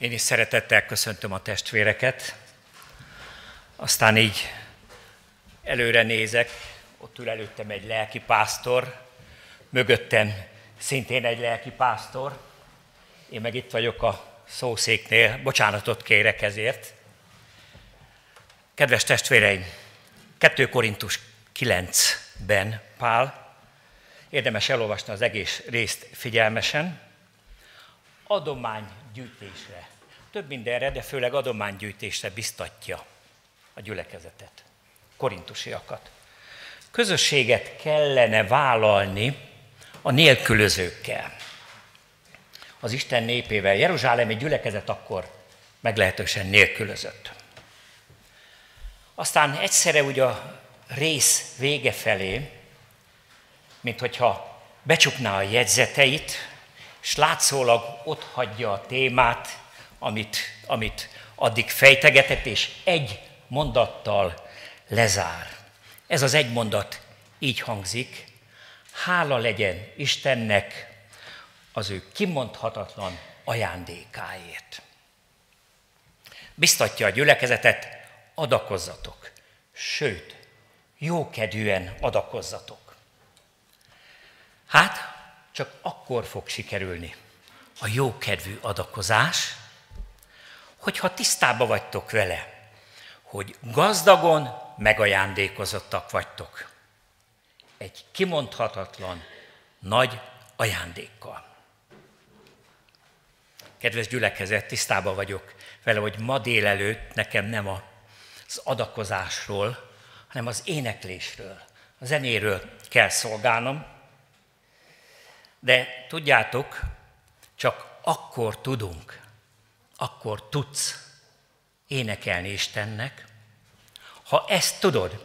Én is szeretettel köszöntöm a testvéreket. Aztán így előre nézek, ott ül előttem egy lelki pásztor, mögöttem szintén egy lelki pásztor. Én meg itt vagyok a szószéknél, bocsánatot kérek ezért. Kedves testvéreim, 2 Korintus 9-ben Pál, érdemes elolvasni az egész részt figyelmesen, adománygyűjtésre, több mindenre, de főleg adománygyűjtésre biztatja a gyülekezetet, korintusiakat. Közösséget kellene vállalni a nélkülözőkkel, az Isten népével. Jeruzsálemi gyülekezet akkor meglehetősen nélkülözött. Aztán egyszerre ugye a rész vége felé, mint hogyha becsukná a jegyzeteit, és látszólag ott hagyja a témát, amit, amit addig fejtegetett, és egy mondattal lezár. Ez az egy mondat így hangzik, hála legyen Istennek az ő kimondhatatlan ajándékáért. Biztatja a gyülekezetet, adakozzatok, sőt, jókedvűen adakozzatok. Hát, csak akkor fog sikerülni a jókedvű adakozás, hogyha tisztába vagytok vele, hogy gazdagon megajándékozottak vagytok. Egy kimondhatatlan nagy ajándékkal. Kedves gyülekezet, tisztában vagyok vele, hogy ma délelőtt nekem nem az adakozásról, hanem az éneklésről, a zenéről kell szolgálnom. De tudjátok, csak akkor tudunk, akkor tudsz énekelni Istennek, ha ezt tudod,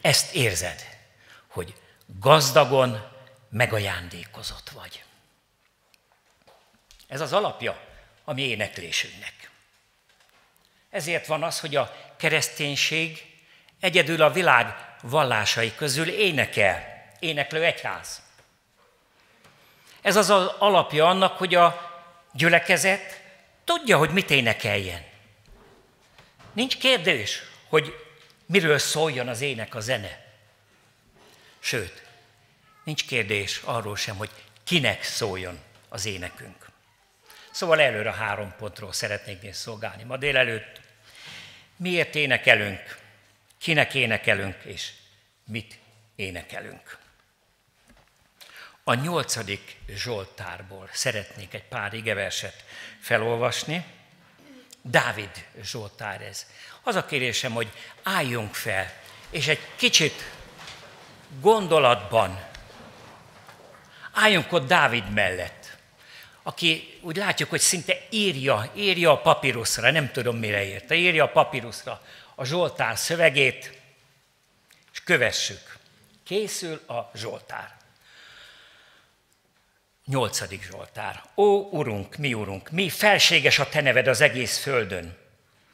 ezt érzed, hogy gazdagon megajándékozott vagy. Ez az alapja a mi éneklésünknek. Ezért van az, hogy a kereszténység egyedül a világ vallásai közül énekel, éneklő egyház. Ez az az alapja annak, hogy a gyülekezet tudja, hogy mit énekeljen. Nincs kérdés, hogy miről szóljon az ének, a zene. Sőt, nincs kérdés arról sem, hogy kinek szóljon az énekünk. Szóval előre három pontról szeretnék én szolgálni. Ma délelőtt miért énekelünk, kinek énekelünk, és mit énekelünk. A nyolcadik Zsoltárból szeretnék egy pár igeverset felolvasni. Dávid Zsoltár ez. Az a kérésem, hogy álljunk fel, és egy kicsit gondolatban álljunk ott Dávid mellett, aki úgy látjuk, hogy szinte írja, írja a papíruszra, nem tudom mire érte, írja a papíruszra a Zsoltár szövegét, és kövessük. Készül a Zsoltár. Nyolcadik Zsoltár. Ó, Urunk, mi Urunk, mi felséges a Te neved az egész földön.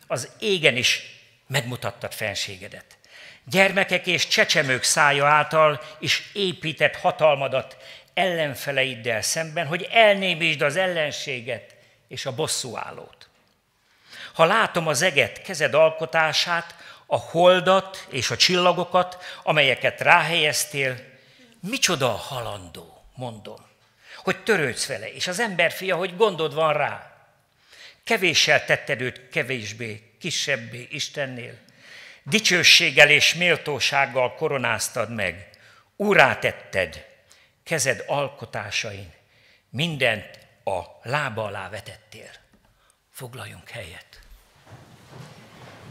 Az égen is megmutattad fenségedet. Gyermekek és csecsemők szája által is épített hatalmadat ellenfeleiddel szemben, hogy elnémítsd az ellenséget és a bosszúállót. Ha látom az eget, kezed alkotását, a holdat és a csillagokat, amelyeket ráhelyeztél, micsoda a halandó, mondom hogy törődsz vele, és az ember fia, hogy gondod van rá. Kevéssel tetted őt kevésbé, kisebbé Istennél. Dicsőséggel és méltósággal koronáztad meg. Úrá tetted, kezed alkotásain. Mindent a lába alá vetettél. Foglaljunk helyet.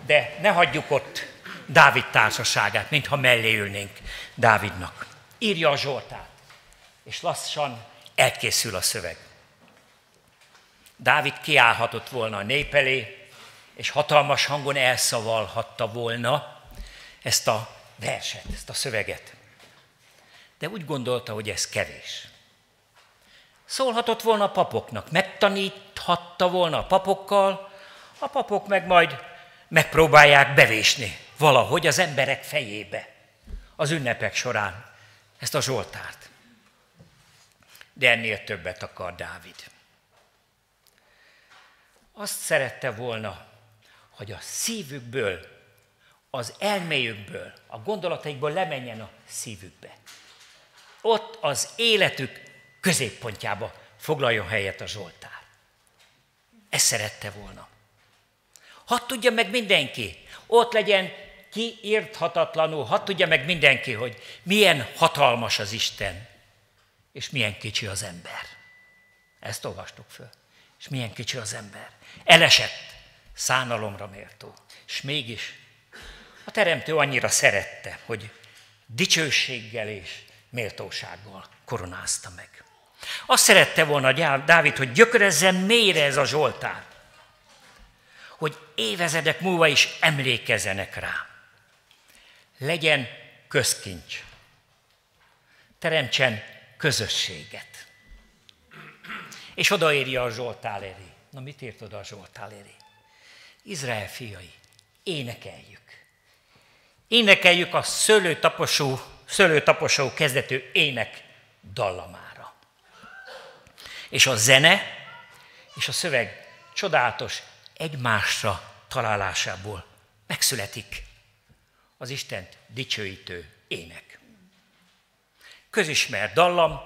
De ne hagyjuk ott Dávid társaságát, mintha mellé ülnénk Dávidnak. Írja a Zsoltát, és lassan elkészül a szöveg. Dávid kiállhatott volna a nép elé, és hatalmas hangon elszavalhatta volna ezt a verset, ezt a szöveget. De úgy gondolta, hogy ez kevés. Szólhatott volna a papoknak, megtaníthatta volna a papokkal, a papok meg majd megpróbálják bevésni valahogy az emberek fejébe az ünnepek során ezt a Zsoltárt de ennél többet akar Dávid. azt szerette volna, hogy a szívükből, az elméjükből, a gondolataikból lemenjen a szívükbe. Ott az életük középpontjába foglaljon helyet a Zsoltár. Ezt szerette volna. Hadd tudja meg mindenki, ott legyen kiírthatatlanul, hadd tudja meg mindenki, hogy milyen hatalmas az Isten, és milyen kicsi az ember. Ezt olvastuk föl. És milyen kicsi az ember. Elesett, szánalomra méltó. És mégis a teremtő annyira szerette, hogy dicsőséggel és méltósággal koronázta meg. Azt szerette volna Dávid, hogy gyökerezzen mélyre ez a Zsoltár, hogy évezedek múlva is emlékezzenek rá. Legyen közkincs. Teremtsen közösséget. És odaírja a Zsoltál elé. Na mit írt oda a Zsoltál elé? Izrael fiai, énekeljük. Énekeljük a szőlőtaposó, szőlőtaposó kezdetű ének dallamára. És a zene és a szöveg csodálatos egymásra találásából megszületik az Istent dicsőítő ének. Közismert dallam,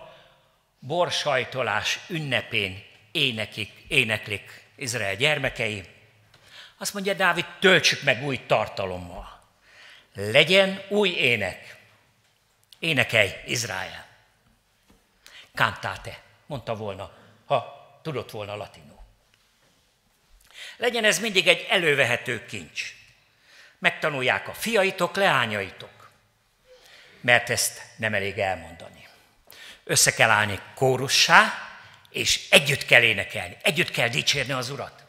borsajtolás ünnepén énekik, éneklik Izrael gyermekei. Azt mondja Dávid, töltsük meg új tartalommal. Legyen új ének. Énekelj, Izrael. Cantate, mondta volna, ha tudott volna latinul. Legyen ez mindig egy elővehető kincs. Megtanulják a fiaitok, leányaitok. Mert ezt nem elég elmondani. Össze kell állni kórussá, és együtt kell énekelni, együtt kell dicsérni az Urat.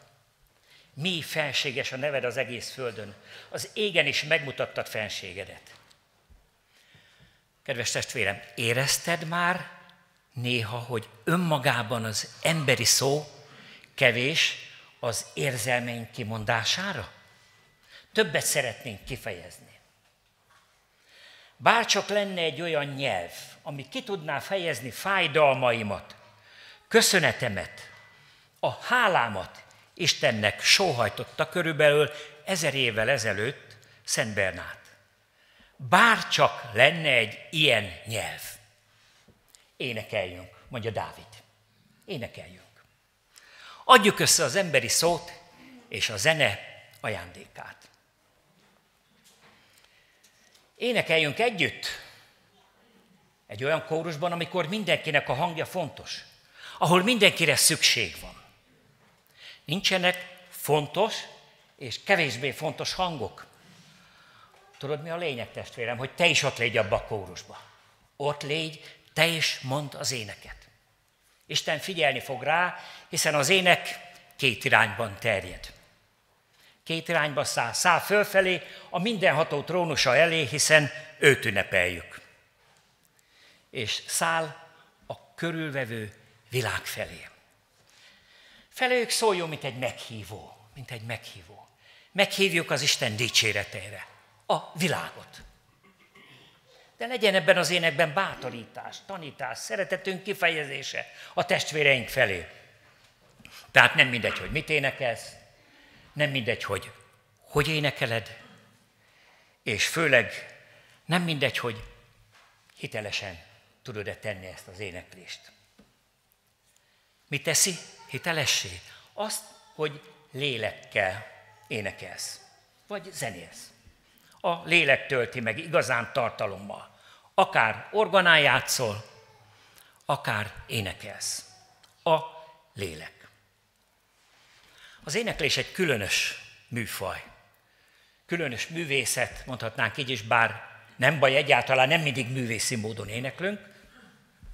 Mi felséges a neved az egész földön, az égen is megmutattad fenségedet. Kedves testvérem, érezted már néha, hogy önmagában az emberi szó kevés az érzelmeink kimondására? Többet szeretnénk kifejezni. Bárcsak lenne egy olyan nyelv, ami ki tudná fejezni fájdalmaimat, köszönetemet, a hálámat Istennek sóhajtotta körülbelül ezer évvel ezelőtt Szent Bernát. Bár csak lenne egy ilyen nyelv. Énekeljünk, mondja Dávid. Énekeljünk. Adjuk össze az emberi szót és a zene ajándékát. Énekeljünk együtt egy olyan kórusban, amikor mindenkinek a hangja fontos ahol mindenkire szükség van. Nincsenek fontos és kevésbé fontos hangok. Tudod, mi a lényeg, testvérem, hogy te is ott légy abba a kórusba. Ott légy, te is mondd az éneket. Isten figyelni fog rá, hiszen az ének két irányban terjed. Két irányba száll. Száll fölfelé a mindenható trónusa elé, hiszen őt ünnepeljük. És száll a körülvevő világ felé. Felők szóljon, mint egy meghívó, mint egy meghívó. Meghívjuk az Isten dicséretére, a világot. De legyen ebben az énekben bátorítás, tanítás, szeretetünk kifejezése a testvéreink felé. Tehát nem mindegy, hogy mit énekelsz, nem mindegy, hogy hogy énekeled, és főleg nem mindegy, hogy hitelesen tudod-e tenni ezt az éneklést. Mit teszi hitelessé? Azt, hogy lélekkel énekelsz, vagy zenélsz. A lélek tölti meg igazán tartalommal. Akár organán játszol, akár énekelsz. A lélek. Az éneklés egy különös műfaj. Különös művészet, mondhatnánk így is, bár nem baj, egyáltalán nem mindig művészi módon éneklünk,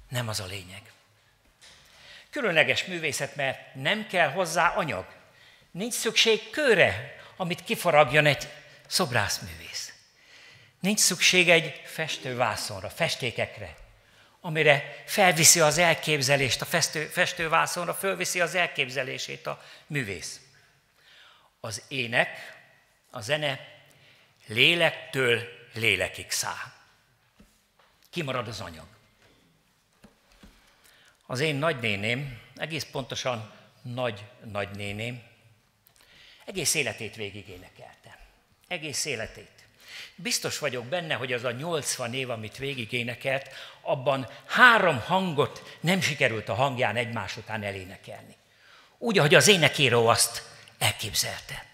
nem az a lényeg. Különleges művészet, mert nem kell hozzá anyag. Nincs szükség kőre, amit kifaragjon egy szobrászművész. Nincs szükség egy festővászonra, festékekre, amire felviszi az elképzelést, a festő, festővászonra fölviszi az elképzelését a művész. Az ének, a zene lélektől lélekig száll. Kimarad az anyag. Az én nagynéném, egész pontosan nagy nagynéném, Egész életét végig énekelte. Egész életét. Biztos vagyok benne, hogy az a 80 év, amit végig énekelt, abban három hangot nem sikerült a hangján egymás után elénekelni. Úgy, ahogy az énekíró azt elképzelte.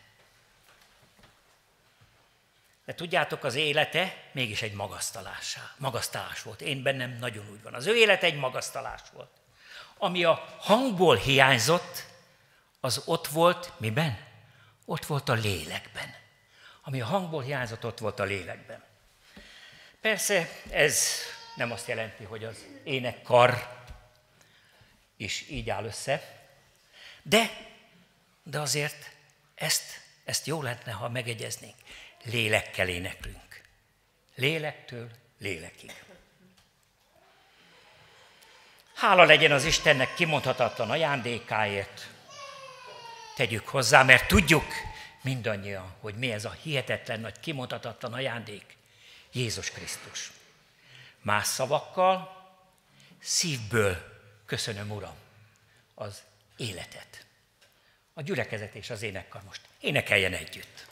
De tudjátok, az élete mégis egy magasztalás, magasztalás volt. Én bennem nagyon úgy van. Az ő élete egy magasztalás volt. Ami a hangból hiányzott, az ott volt miben? Ott volt a lélekben. Ami a hangból hiányzott, ott volt a lélekben. Persze ez nem azt jelenti, hogy az énekkar is így áll össze, de, de azért ezt, ezt jó lenne, ha megegyeznénk. Lélekkel éneklünk. Lélektől lélekig. Hála legyen az Istennek kimondhatatlan ajándékáért. Tegyük hozzá, mert tudjuk mindannyian, hogy mi ez a hihetetlen nagy kimondhatatlan ajándék. Jézus Krisztus. Más szavakkal, szívből köszönöm, Uram, az életet. A gyülekezet és az énekkar most énekeljen együtt.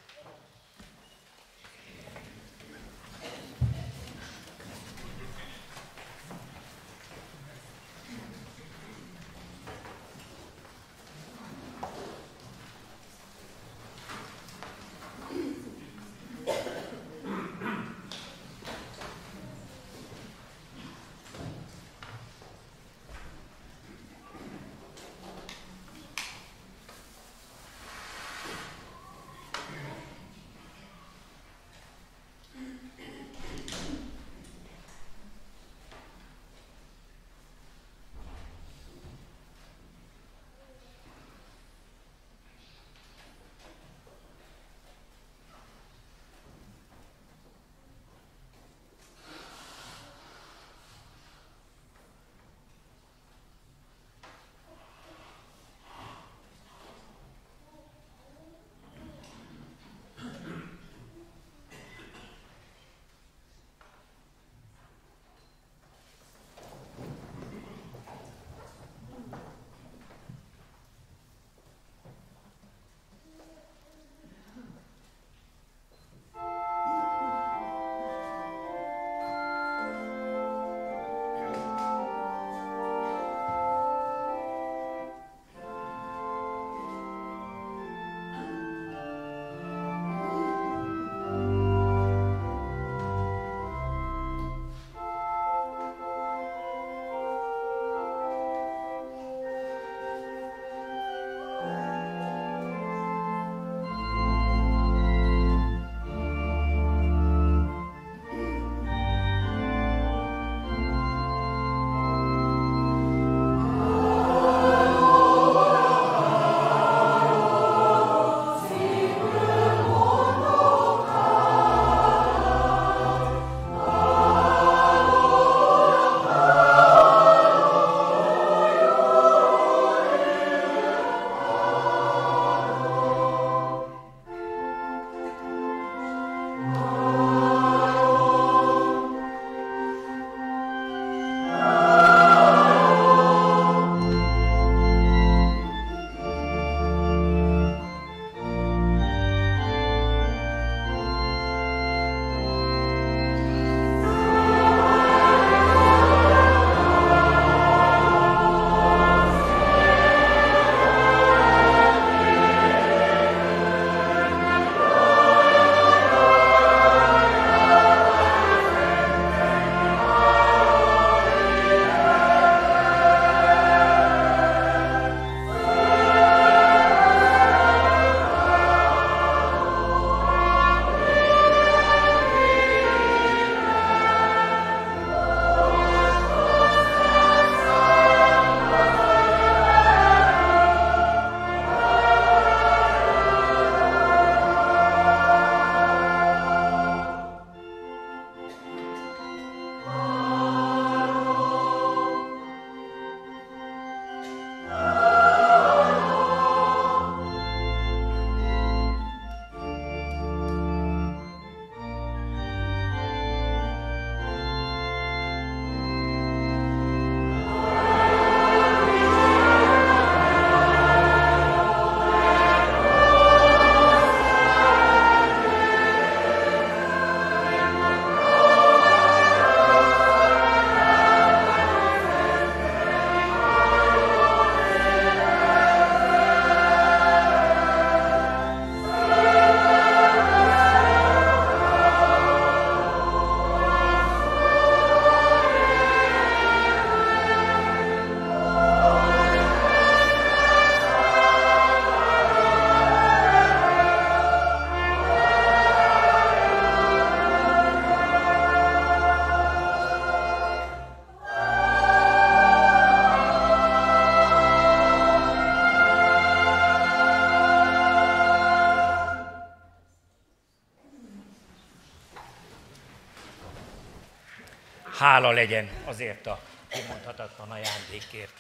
Hála legyen azért a kimondhatatlan ajándékért.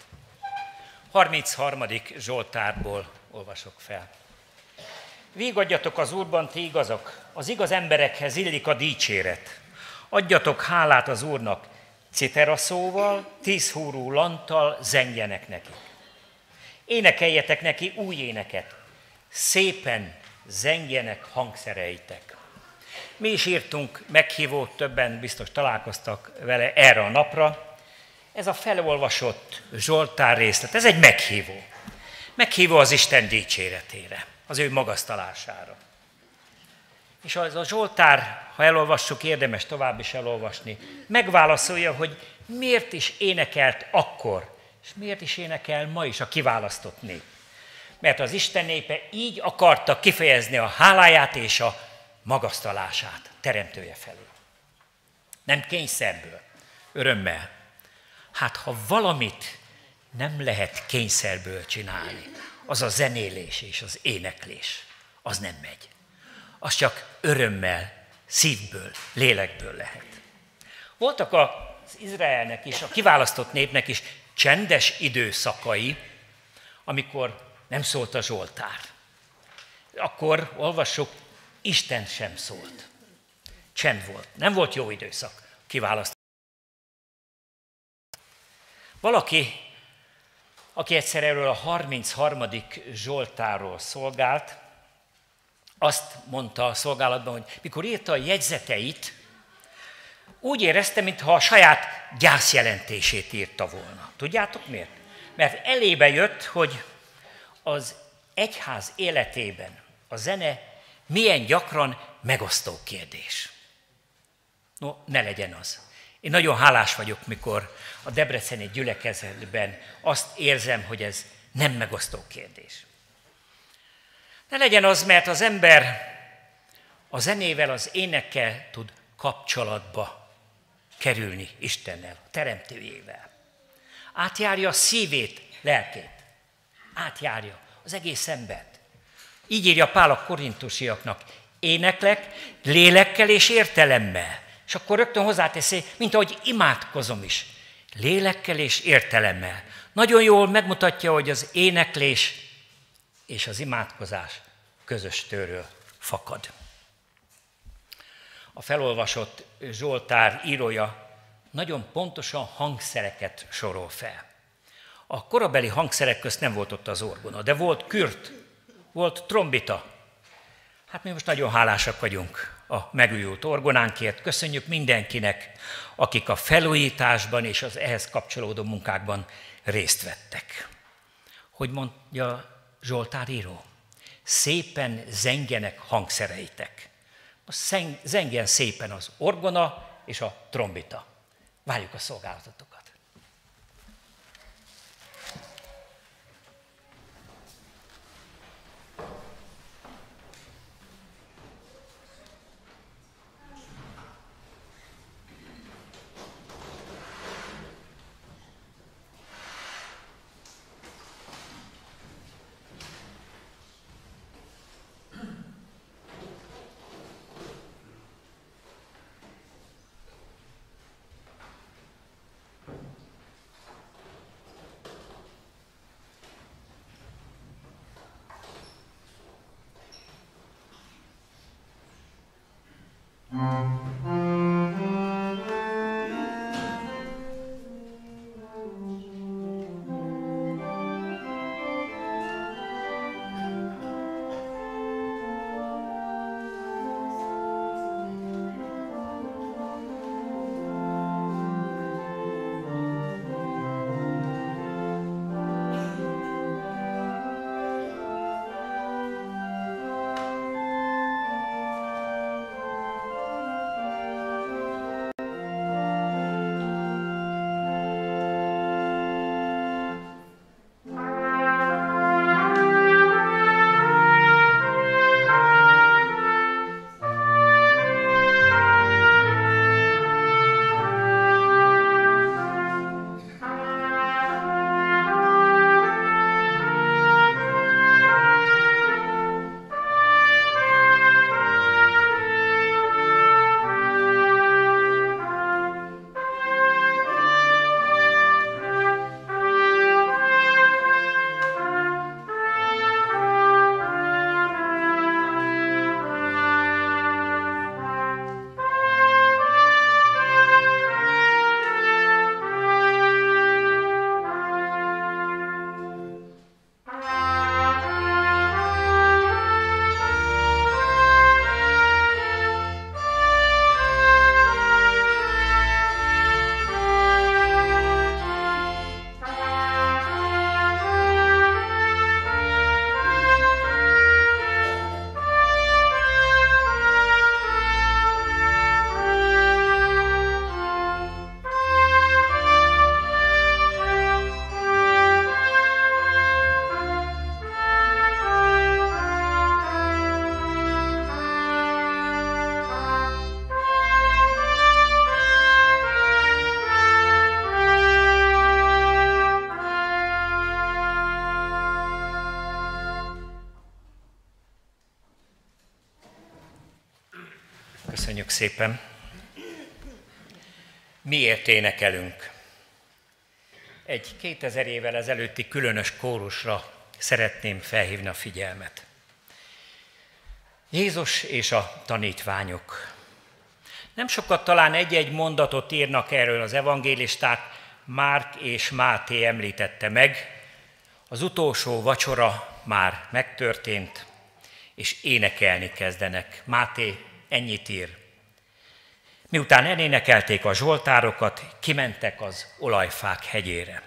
33. Zsoltárból olvasok fel. Vígadjatok az Úrban, ti igazak, az igaz emberekhez illik a dicséret. Adjatok hálát az Úrnak, citeraszóval, tízhúrú lanttal zengjenek neki. Énekeljetek neki új éneket, szépen zengjenek hangszereitek. Mi is írtunk meghívót, többen biztos találkoztak vele erre a napra. Ez a felolvasott Zsoltár részlet, ez egy meghívó. Meghívó az Isten dicséretére, az ő magasztalására. És az a Zsoltár, ha elolvassuk, érdemes tovább is elolvasni, megválaszolja, hogy miért is énekelt akkor, és miért is énekel ma is a kiválasztott nép. Mert az Isten népe így akarta kifejezni a háláját és a magasztalását teremtője felé. Nem kényszerből, örömmel. Hát ha valamit nem lehet kényszerből csinálni, az a zenélés és az éneklés, az nem megy. Az csak örömmel, szívből, lélekből lehet. Voltak az Izraelnek is, a kiválasztott népnek is csendes időszakai, amikor nem szólt a Zsoltár. Akkor olvassuk, Isten sem szólt. Csend volt. Nem volt jó időszak kiválasztani. Valaki, aki egyszer erről a 33. Zsoltáról szolgált, azt mondta a szolgálatban, hogy mikor írta a jegyzeteit, úgy érezte, mintha a saját gyászjelentését írta volna. Tudjátok miért? Mert elébe jött, hogy az egyház életében a zene milyen gyakran megosztó kérdés. No, ne legyen az. Én nagyon hálás vagyok, mikor a Debreceni gyülekezetben azt érzem, hogy ez nem megosztó kérdés. Ne legyen az, mert az ember a zenével, az énekkel tud kapcsolatba kerülni Istennel, a teremtőjével. Átjárja a szívét, lelkét. Átjárja az egész embert. Így írja Pál a korintusiaknak, éneklek lélekkel és értelemmel. És akkor rögtön hozzáteszi, mint ahogy imádkozom is. Lélekkel és értelemmel. Nagyon jól megmutatja, hogy az éneklés és az imádkozás közös tőről fakad. A felolvasott Zsoltár írója nagyon pontosan hangszereket sorol fel. A korabeli hangszerek közt nem volt ott az orgona, de volt kürt, volt trombita. Hát mi most nagyon hálásak vagyunk a megújult orgonánkért. Köszönjük mindenkinek, akik a felújításban és az ehhez kapcsolódó munkákban részt vettek. Hogy mondja Zsoltár író? Szépen zengenek hangszereitek. Most zengjen szépen az orgona és a trombita. Várjuk a szolgálatotokat. Szépen. Miért énekelünk? Egy 2000 évvel ezelőtti különös kórusra szeretném felhívni a figyelmet. Jézus és a tanítványok. Nem sokat talán egy-egy mondatot írnak erről az evangélisták, Márk és Máté említette meg. Az utolsó vacsora már megtörtént, és énekelni kezdenek. Máté ennyit ír. Miután elénekelték a zsoltárokat, kimentek az olajfák hegyére.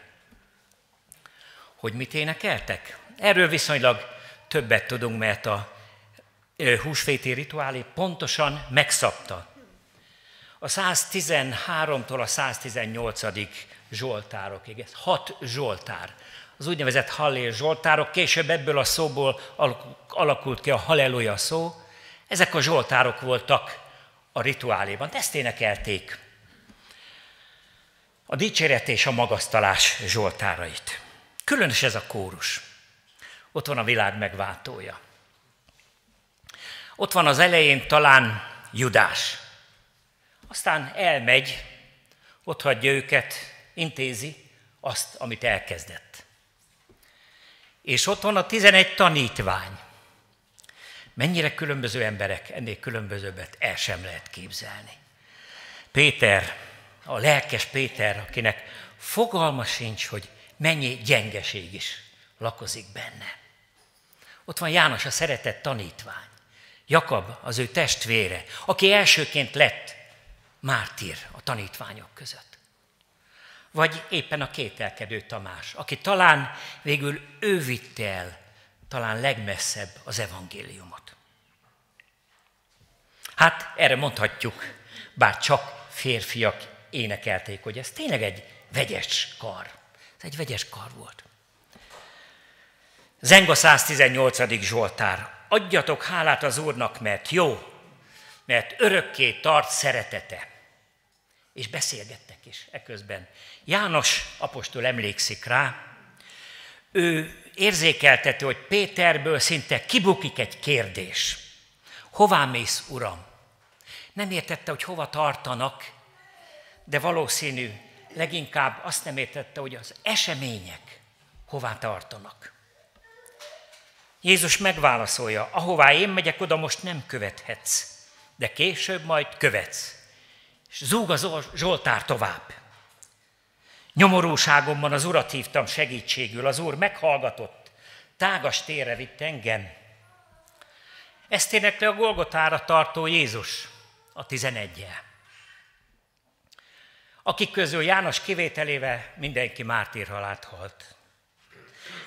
Hogy mit énekeltek? Erről viszonylag többet tudunk, mert a húsvéti rituálé pontosan megszabta. A 113-tól a 118. zsoltárokig, ez hat zsoltár. Az úgynevezett hallél zsoltárok, később ebből a szóból alakult ki a halleluja szó. Ezek a zsoltárok voltak a rituáléban, ezt énekelték. A dicséret és a magasztalás zsoltárait. Különös ez a kórus. Ott van a világ megváltója. Ott van az elején talán Judás. Aztán elmegy, ott hagyja őket, intézi azt, amit elkezdett. És ott van a 11 tanítvány. Mennyire különböző emberek, ennél különbözőbbet el sem lehet képzelni. Péter, a lelkes Péter, akinek fogalma sincs, hogy mennyi gyengeség is lakozik benne. Ott van János, a szeretett tanítvány. Jakab, az ő testvére, aki elsőként lett mártír a tanítványok között. Vagy éppen a kételkedő Tamás, aki talán végül ő vitte el, talán legmesszebb az evangéliumot. Hát erre mondhatjuk, bár csak férfiak énekelték, hogy ez tényleg egy vegyes kar. Ez egy vegyes kar volt. Zenga 118. Zsoltár. Adjatok hálát az Úrnak, mert jó, mert örökké tart szeretete. És beszélgettek is eközben. János apostol emlékszik rá, ő érzékeltető, hogy Péterből szinte kibukik egy kérdés. Hová mész, Uram? Nem értette, hogy hova tartanak, de valószínű, leginkább azt nem értette, hogy az események hová tartanak. Jézus megválaszolja, ahová én megyek, oda most nem követhetsz, de később majd követsz. És zúg a Zsoltár tovább. Nyomorúságomban az Urat hívtam segítségül, az Úr meghallgatott, tágas térre vitt engem. Ezt énekli a Golgotára tartó Jézus a tizenegyel. Akik közül János kivételével mindenki mártírhalált halt.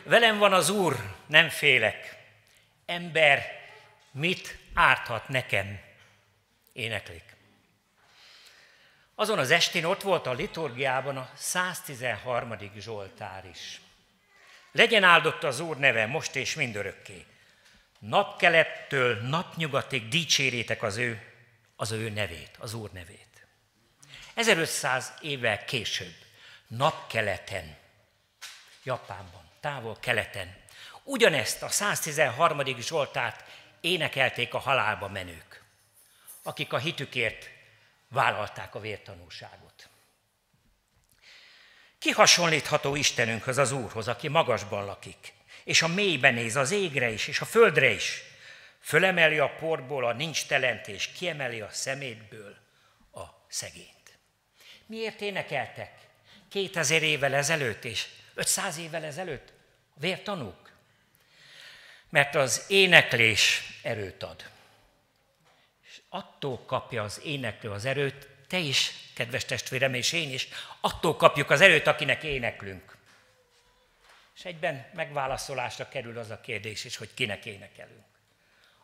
Velem van az Úr, nem félek. Ember, mit árthat nekem? Éneklik. Azon az estén ott volt a liturgiában a 113. Zsoltár is. Legyen áldott az Úr neve most és mindörökké. Napkelettől napnyugatig dicsérjétek az ő, az ő nevét, az Úr nevét. 1500 évvel később, napkeleten, Japánban, távol keleten, ugyanezt a 113. Zsoltát énekelték a halálba menők, akik a hitükért vállalták a vértanúságot. Ki hasonlítható Istenünkhöz, az Úrhoz, aki magasban lakik, és a mélyben néz az égre is, és a földre is. Fölemeli a porból a nincs telent, és kiemeli a szemétből a szegényt. Miért énekeltek 2000 évvel ezelőtt és 500 évvel ezelőtt a vértanúk? Mert az éneklés erőt ad attól kapja az éneklő az erőt, te is, kedves testvérem, és én is, attól kapjuk az erőt, akinek éneklünk. És egyben megválaszolásra kerül az a kérdés is, hogy kinek énekelünk.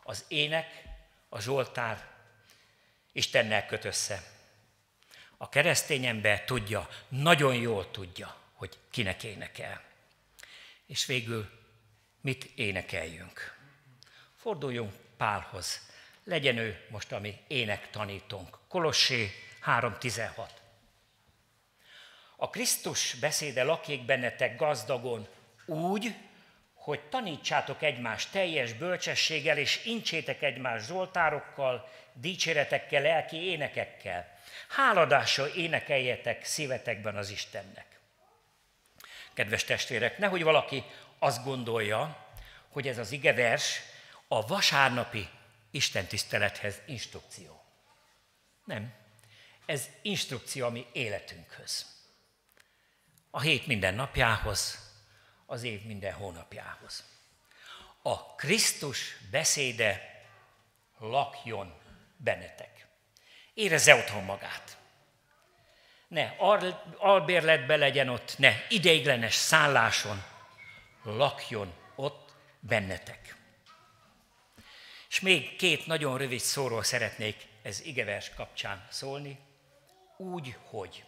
Az ének, a Zsoltár Istennel köt össze. A keresztény ember tudja, nagyon jól tudja, hogy kinek énekel. És végül mit énekeljünk. Forduljunk Pálhoz, legyen ő most a mi énektanítónk. Kolossé 3.16. A Krisztus beszéde lakjék bennetek gazdagon úgy, hogy tanítsátok egymást teljes bölcsességgel, és incsétek egymást zsoltárokkal, dicséretekkel, lelki énekekkel. Háladással énekeljetek szívetekben az Istennek. Kedves testvérek, nehogy valaki azt gondolja, hogy ez az igevers a vasárnapi istentisztelethez instrukció. Nem. Ez instrukció a mi életünkhöz. A hét minden napjához, az év minden hónapjához. A Krisztus beszéde lakjon bennetek. Érezze otthon magát. Ne albérletbe legyen ott, ne ideiglenes szálláson, lakjon ott bennetek. És még két nagyon rövid szóról szeretnék ez igevers kapcsán szólni. Úgy, hogy.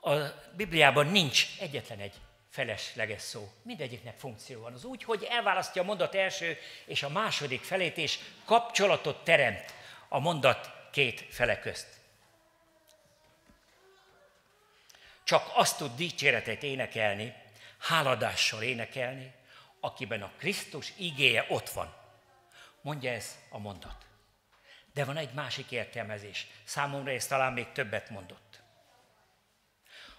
A Bibliában nincs egyetlen egy felesleges szó. Mindegyiknek funkció van. Az úgy, hogy elválasztja a mondat első és a második felét, és kapcsolatot teremt a mondat két fele közt. Csak azt tud dicséretet énekelni, háladással énekelni, akiben a Krisztus igéje ott van. Mondja ez a mondat. De van egy másik értelmezés. Számomra ez talán még többet mondott.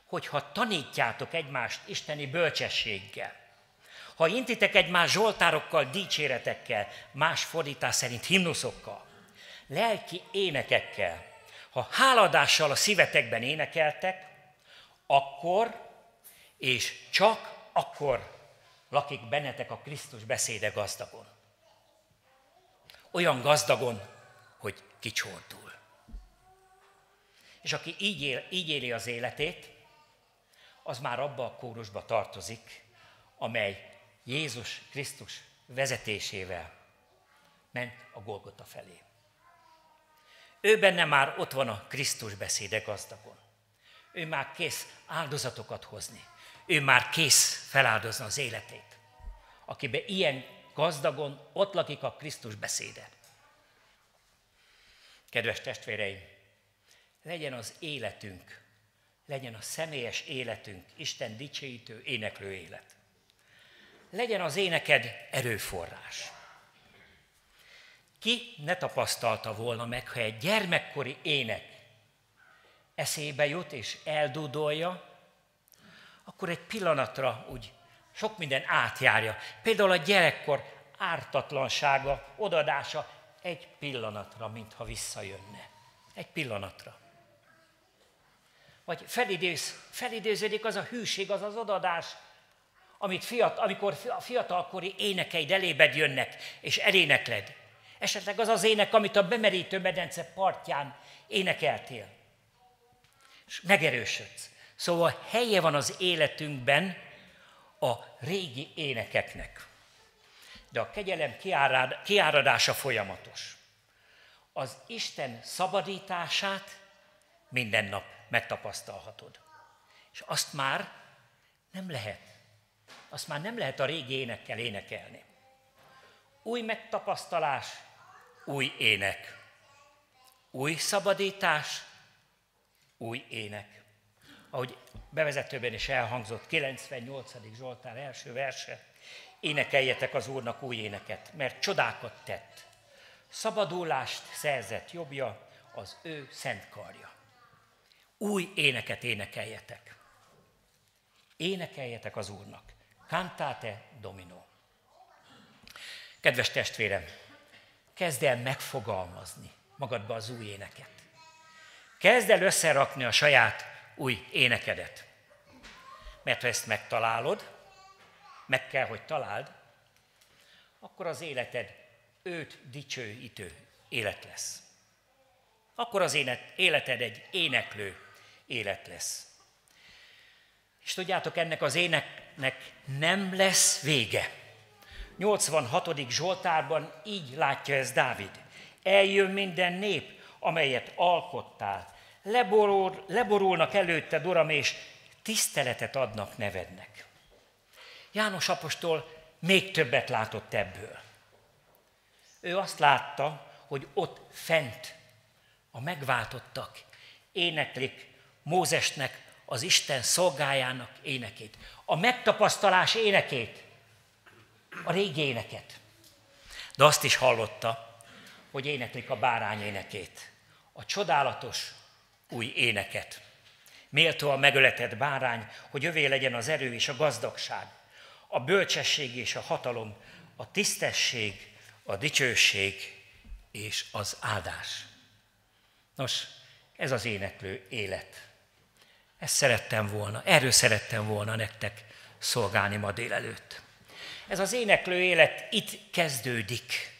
Hogyha tanítjátok egymást isteni bölcsességgel, ha intitek egymás zsoltárokkal, dicséretekkel, más fordítás szerint himnuszokkal, lelki énekekkel, ha háladással a szívetekben énekeltek, akkor és csak akkor lakik bennetek a Krisztus beszéde gazdagon. Olyan gazdagon, hogy kicsordul. És aki így, él, így éli az életét, az már abba a kórusba tartozik, amely Jézus Krisztus vezetésével ment a Golgota felé. Ő benne már ott van a Krisztus beszéde gazdagon. Ő már kész áldozatokat hozni. Ő már kész feláldozni az életét. Akiben ilyen gazdagon ott lakik a Krisztus beszéde. Kedves testvéreim, legyen az életünk, legyen a személyes életünk Isten dicsőítő, éneklő élet. Legyen az éneked erőforrás. Ki ne tapasztalta volna meg, ha egy gyermekkori ének eszébe jut és eldudolja, akkor egy pillanatra úgy sok minden átjárja. Például a gyerekkor ártatlansága, odadása egy pillanatra, mintha visszajönne. Egy pillanatra. Vagy felidéz, felidéződik az a hűség, az az odadás, amit fiat, amikor a fiatalkori énekeid elébed jönnek, és elénekled. Esetleg az az ének, amit a bemerítő medence partján énekeltél. És megerősödsz. Szóval helye van az életünkben a régi énekeknek. De a kegyelem kiáradása folyamatos. Az Isten szabadítását minden nap megtapasztalhatod. És azt már nem lehet. Azt már nem lehet a régi énekkel énekelni. Új megtapasztalás, új ének. Új szabadítás, új ének. Ahogy bevezetőben is elhangzott, 98. Zsoltár első verse, énekeljetek az Úrnak új éneket, mert csodákat tett. Szabadulást szerzett jobbja, az ő szent karja. Új éneket énekeljetek. Énekeljetek az Úrnak. Cantate Domino. Kedves testvérem, kezd el megfogalmazni magadba az új éneket. Kezd el összerakni a saját új énekedet. Mert ha ezt megtalálod, meg kell, hogy találd, akkor az életed őt dicsőítő élet lesz. Akkor az életed egy éneklő élet lesz. És tudjátok, ennek az éneknek nem lesz vége. 86. Zsoltárban így látja ez Dávid. Eljön minden nép, amelyet alkottál. Leborul, leborulnak előtte, Uram, és tiszteletet adnak nevednek. János apostol még többet látott ebből. Ő azt látta, hogy ott fent a megváltottak éneklik Mózesnek az Isten szolgájának énekét, a megtapasztalás énekét, a régi éneket. De azt is hallotta, hogy éneklik a bárány énekét, a csodálatos új éneket. Méltó a megöletett bárány, hogy övé legyen az erő és a gazdagság, a bölcsesség és a hatalom, a tisztesség, a dicsőség és az áldás. Nos, ez az éneklő élet. Ezt szerettem volna, erről szerettem volna nektek szolgálni ma délelőtt. Ez az éneklő élet itt kezdődik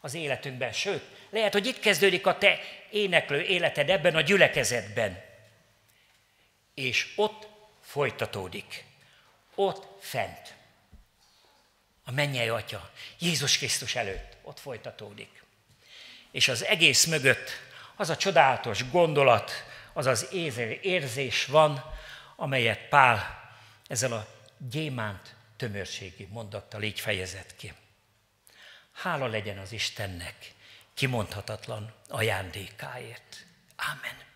az életünkben, sőt, lehet, hogy itt kezdődik a te éneklő életed ebben a gyülekezetben. És ott folytatódik. Ott fent. A mennyei atya, Jézus Krisztus előtt. Ott folytatódik. És az egész mögött az a csodálatos gondolat, az az érzés van, amelyet Pál ezzel a gyémánt tömörségi mondattal így fejezett ki. Hála legyen az Istennek kimondhatatlan ajándékáért. Amen.